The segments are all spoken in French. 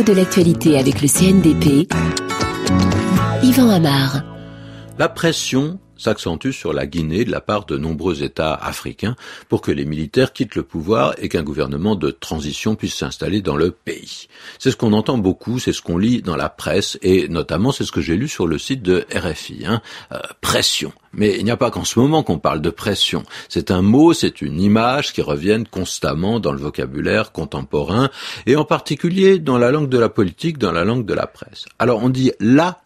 de l'actualité avec le CNDP. Yvan Amar. La pression s'accentue sur la Guinée de la part de nombreux États africains pour que les militaires quittent le pouvoir et qu'un gouvernement de transition puisse s'installer dans le pays. C'est ce qu'on entend beaucoup, c'est ce qu'on lit dans la presse et notamment c'est ce que j'ai lu sur le site de RFI. Hein. Euh, pression. Mais il n'y a pas qu'en ce moment qu'on parle de pression. C'est un mot, c'est une image qui reviennent constamment dans le vocabulaire contemporain et en particulier dans la langue de la politique, dans la langue de la presse. Alors on dit la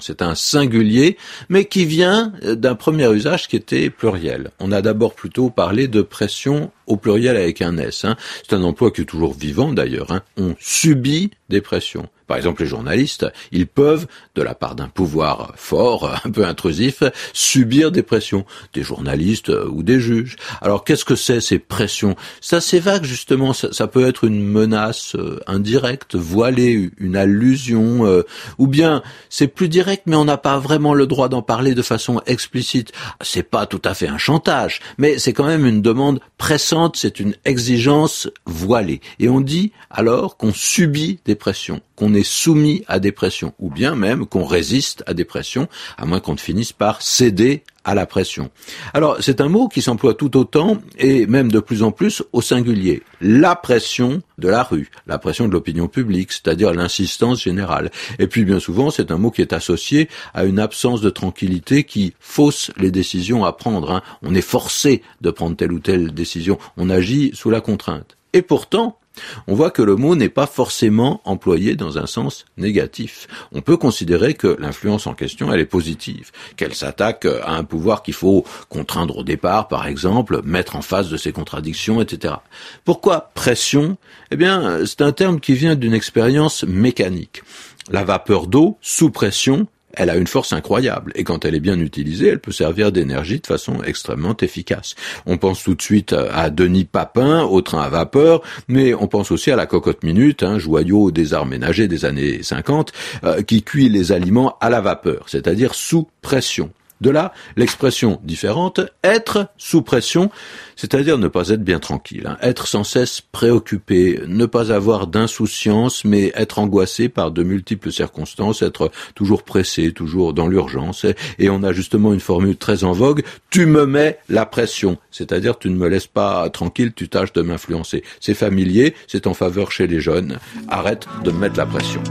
C'est un singulier, mais qui vient d'un premier usage qui était pluriel. On a d'abord plutôt parlé de pression au pluriel avec un S. Hein. C'est un emploi qui est toujours vivant d'ailleurs. Hein. On subit des pressions. Par exemple, les journalistes, ils peuvent, de la part d'un pouvoir fort, un peu intrusif, subir des pressions, des journalistes euh, ou des juges. Alors, qu'est-ce que c'est ces pressions? C'est assez vague, justement. Ça, peut être une menace euh, indirecte, voilée, une allusion, euh, ou bien c'est plus direct, mais on n'a pas vraiment le droit d'en parler de façon explicite. C'est pas tout à fait un chantage, mais c'est quand même une demande pressante c'est une exigence voilée. Et on dit alors qu'on subit des pressions, qu'on est soumis à des pressions, ou bien même qu'on résiste à des pressions, à moins qu'on ne finisse par céder à la pression. Alors, c'est un mot qui s'emploie tout autant, et même de plus en plus, au singulier. La pression de la rue, la pression de l'opinion publique, c'est-à-dire l'insistance générale. Et puis, bien souvent, c'est un mot qui est associé à une absence de tranquillité qui fausse les décisions à prendre. Hein. On est forcé de prendre telle ou telle décision. On agit sous la contrainte. Et pourtant, on voit que le mot n'est pas forcément employé dans un sens négatif. On peut considérer que l'influence en question, elle est positive, qu'elle s'attaque à un pouvoir qu'il faut contraindre au départ, par exemple, mettre en face de ses contradictions, etc. Pourquoi pression? Eh bien, c'est un terme qui vient d'une expérience mécanique. La vapeur d'eau sous pression elle a une force incroyable et quand elle est bien utilisée, elle peut servir d'énergie de façon extrêmement efficace. On pense tout de suite à Denis Papin, au train à vapeur, mais on pense aussi à la cocotte minute, un joyau des arts ménagers des années 50, euh, qui cuit les aliments à la vapeur, c'est-à-dire sous pression. De là, l'expression différente, être sous pression, c'est-à-dire ne pas être bien tranquille, hein. être sans cesse préoccupé, ne pas avoir d'insouciance, mais être angoissé par de multiples circonstances, être toujours pressé, toujours dans l'urgence. Et on a justement une formule très en vogue, tu me mets la pression, c'est-à-dire tu ne me laisses pas tranquille, tu tâches de m'influencer. C'est familier, c'est en faveur chez les jeunes. Arrête de me mettre la pression.